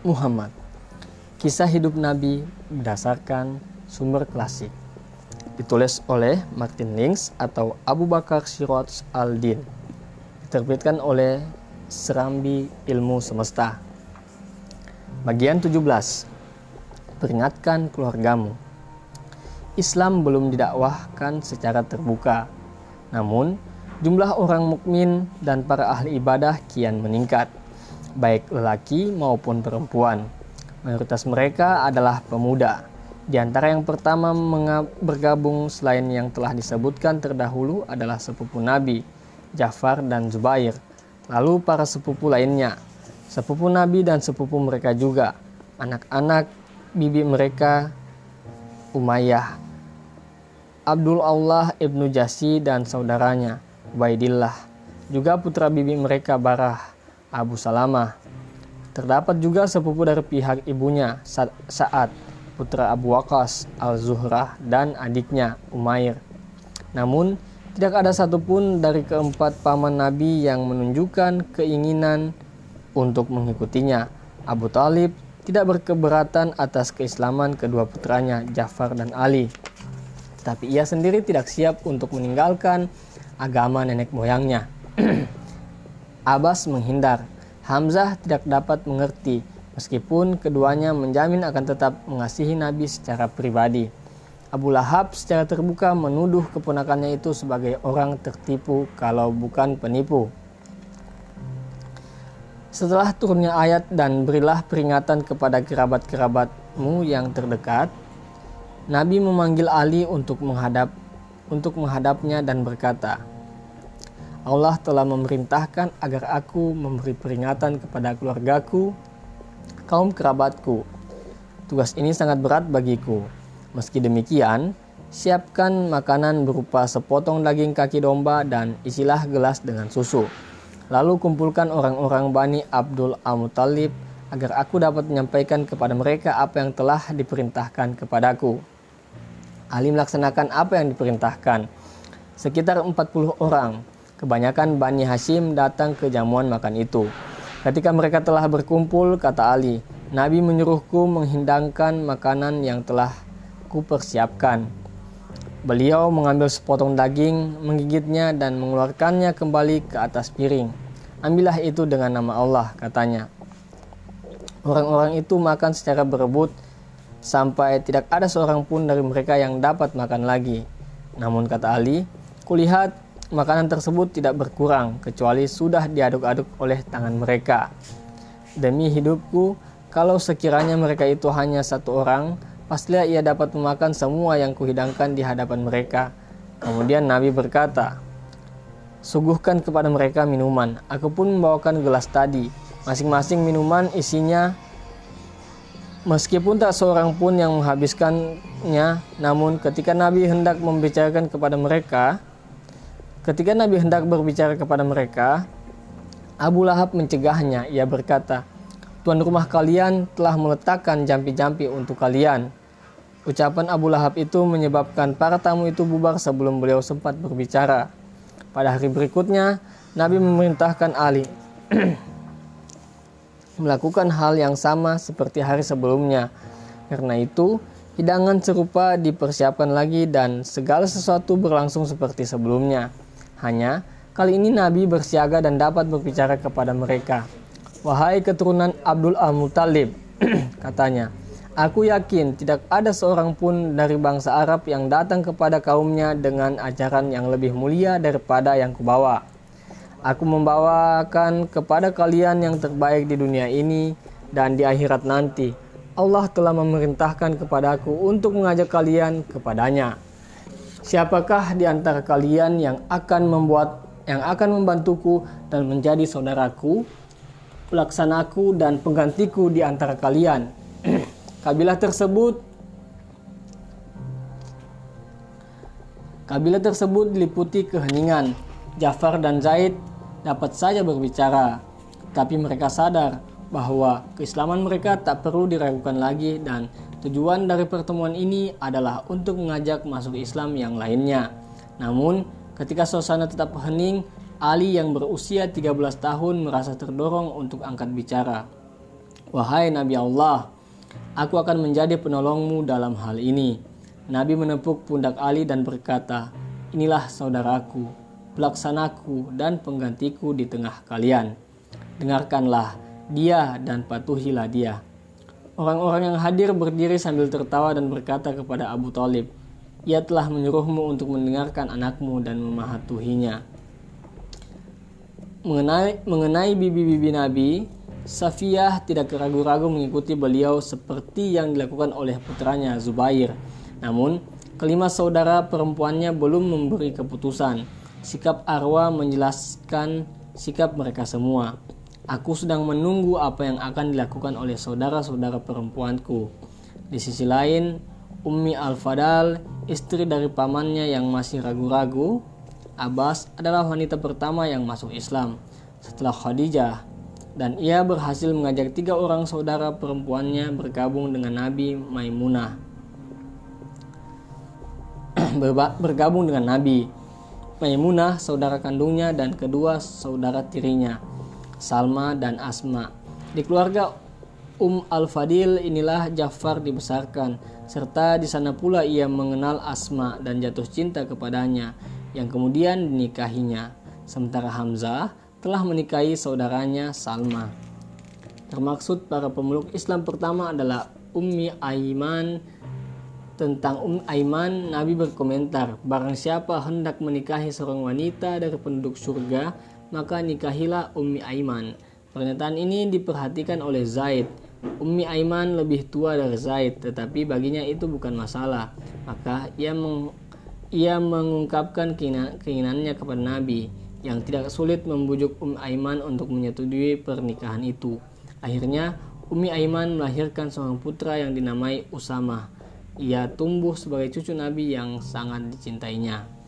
Muhammad. Kisah hidup Nabi berdasarkan sumber klasik. Ditulis oleh Martin Links atau Abu Bakar Siroj al-Din. Diterbitkan oleh Serambi Ilmu Semesta. Bagian 17 Peringatkan keluargamu. Islam belum didakwahkan secara terbuka. Namun jumlah orang mukmin dan para ahli ibadah kian meningkat baik lelaki maupun perempuan. Mayoritas mereka adalah pemuda. Di antara yang pertama bergabung selain yang telah disebutkan terdahulu adalah sepupu Nabi, Jafar dan Zubair. Lalu para sepupu lainnya, sepupu Nabi dan sepupu mereka juga, anak-anak bibi mereka, Umayyah, Abdul Allah ibnu Jasi dan saudaranya, Ubaidillah, juga putra bibi mereka Barah, Abu Salamah. Terdapat juga sepupu dari pihak ibunya, Sa'ad, putra Abu Waqas, Al-Zuhrah, dan adiknya, Umair. Namun, tidak ada satupun dari keempat paman Nabi yang menunjukkan keinginan untuk mengikutinya. Abu Talib tidak berkeberatan atas keislaman kedua putranya, Jafar dan Ali. Tetapi ia sendiri tidak siap untuk meninggalkan agama nenek moyangnya. Abbas menghindar. Hamzah tidak dapat mengerti, meskipun keduanya menjamin akan tetap mengasihi Nabi secara pribadi. Abu Lahab secara terbuka menuduh keponakannya itu sebagai orang tertipu kalau bukan penipu. Setelah turunnya ayat dan berilah peringatan kepada kerabat-kerabatmu yang terdekat, Nabi memanggil Ali untuk menghadap untuk menghadapnya dan berkata, Allah telah memerintahkan agar aku memberi peringatan kepada keluargaku, kaum kerabatku. Tugas ini sangat berat bagiku. Meski demikian, siapkan makanan berupa sepotong daging kaki domba dan isilah gelas dengan susu. Lalu kumpulkan orang-orang Bani Abdul Al-Muttalib agar aku dapat menyampaikan kepada mereka apa yang telah diperintahkan kepadaku. Ali melaksanakan apa yang diperintahkan. Sekitar 40 orang, Kebanyakan Bani Hashim datang ke jamuan makan itu. Ketika mereka telah berkumpul, kata Ali, Nabi menyuruhku menghidangkan makanan yang telah kupersiapkan. Beliau mengambil sepotong daging, menggigitnya dan mengeluarkannya kembali ke atas piring. Ambillah itu dengan nama Allah, katanya. Orang-orang itu makan secara berebut sampai tidak ada seorang pun dari mereka yang dapat makan lagi. Namun kata Ali, kulihat makanan tersebut tidak berkurang kecuali sudah diaduk-aduk oleh tangan mereka. Demi hidupku, kalau sekiranya mereka itu hanya satu orang, pastilah ia dapat memakan semua yang kuhidangkan di hadapan mereka. Kemudian Nabi berkata, Suguhkan kepada mereka minuman. Aku pun membawakan gelas tadi. Masing-masing minuman isinya Meskipun tak seorang pun yang menghabiskannya, namun ketika Nabi hendak membicarakan kepada mereka, Ketika Nabi hendak berbicara kepada mereka, Abu Lahab mencegahnya. Ia berkata, Tuan rumah kalian telah meletakkan jampi-jampi untuk kalian. Ucapan Abu Lahab itu menyebabkan para tamu itu bubar sebelum beliau sempat berbicara. Pada hari berikutnya, Nabi memerintahkan Ali melakukan hal yang sama seperti hari sebelumnya. Karena itu, hidangan serupa dipersiapkan lagi dan segala sesuatu berlangsung seperti sebelumnya. Hanya kali ini Nabi bersiaga dan dapat berbicara kepada mereka. Wahai keturunan Abdul Al-Muttalib, katanya, Aku yakin tidak ada seorang pun dari bangsa Arab yang datang kepada kaumnya dengan ajaran yang lebih mulia daripada yang kubawa. Aku membawakan kepada kalian yang terbaik di dunia ini dan di akhirat nanti. Allah telah memerintahkan kepadaku untuk mengajak kalian kepadanya. Siapakah di antara kalian yang akan membuat yang akan membantuku dan menjadi saudaraku, pelaksanaku dan penggantiku di antara kalian? Kabilah tersebut Kabilah tersebut diliputi keheningan. Jafar dan Zaid dapat saja berbicara, tapi mereka sadar bahwa keislaman mereka tak perlu diragukan lagi dan Tujuan dari pertemuan ini adalah untuk mengajak masuk Islam yang lainnya. Namun, ketika suasana tetap hening, Ali yang berusia 13 tahun merasa terdorong untuk angkat bicara. Wahai Nabi Allah, aku akan menjadi penolongmu dalam hal ini. Nabi menepuk pundak Ali dan berkata, Inilah saudaraku, pelaksanaku dan penggantiku di tengah kalian. Dengarkanlah dia dan patuhilah dia. Orang-orang yang hadir berdiri sambil tertawa dan berkata kepada Abu Talib, Ia telah menyuruhmu untuk mendengarkan anakmu dan memahatuhinya. Mengenai, mengenai bibi-bibi Nabi, Safiyah tidak ragu-ragu mengikuti beliau seperti yang dilakukan oleh putranya Zubair. Namun, kelima saudara perempuannya belum memberi keputusan. Sikap Arwa menjelaskan sikap mereka semua. Aku sedang menunggu apa yang akan dilakukan oleh saudara-saudara perempuanku. Di sisi lain, Ummi Al-Fadal, istri dari pamannya yang masih ragu-ragu, Abbas adalah wanita pertama yang masuk Islam setelah Khadijah dan ia berhasil mengajak tiga orang saudara perempuannya bergabung dengan Nabi Maimunah. bergabung dengan Nabi Maimunah, saudara kandungnya dan kedua saudara tirinya, Salma dan Asma. Di keluarga Um Al-Fadil inilah Ja'far dibesarkan, serta di sana pula ia mengenal Asma dan jatuh cinta kepadanya, yang kemudian dinikahinya. Sementara Hamzah telah menikahi saudaranya Salma. Termaksud para pemeluk Islam pertama adalah Ummi Aiman. Tentang Ummi Aiman, Nabi berkomentar, barang siapa hendak menikahi seorang wanita dari penduduk surga, maka nikahilah Ummi Aiman. Pernyataan ini diperhatikan oleh Zaid. Ummi Aiman lebih tua dari Zaid, tetapi baginya itu bukan masalah. Maka ia meng ia mengungkapkan keinginannya kepada Nabi yang tidak sulit membujuk Umi Aiman untuk menyetujui pernikahan itu. Akhirnya, Umi Aiman melahirkan seorang putra yang dinamai Usama. Ia tumbuh sebagai cucu Nabi yang sangat dicintainya.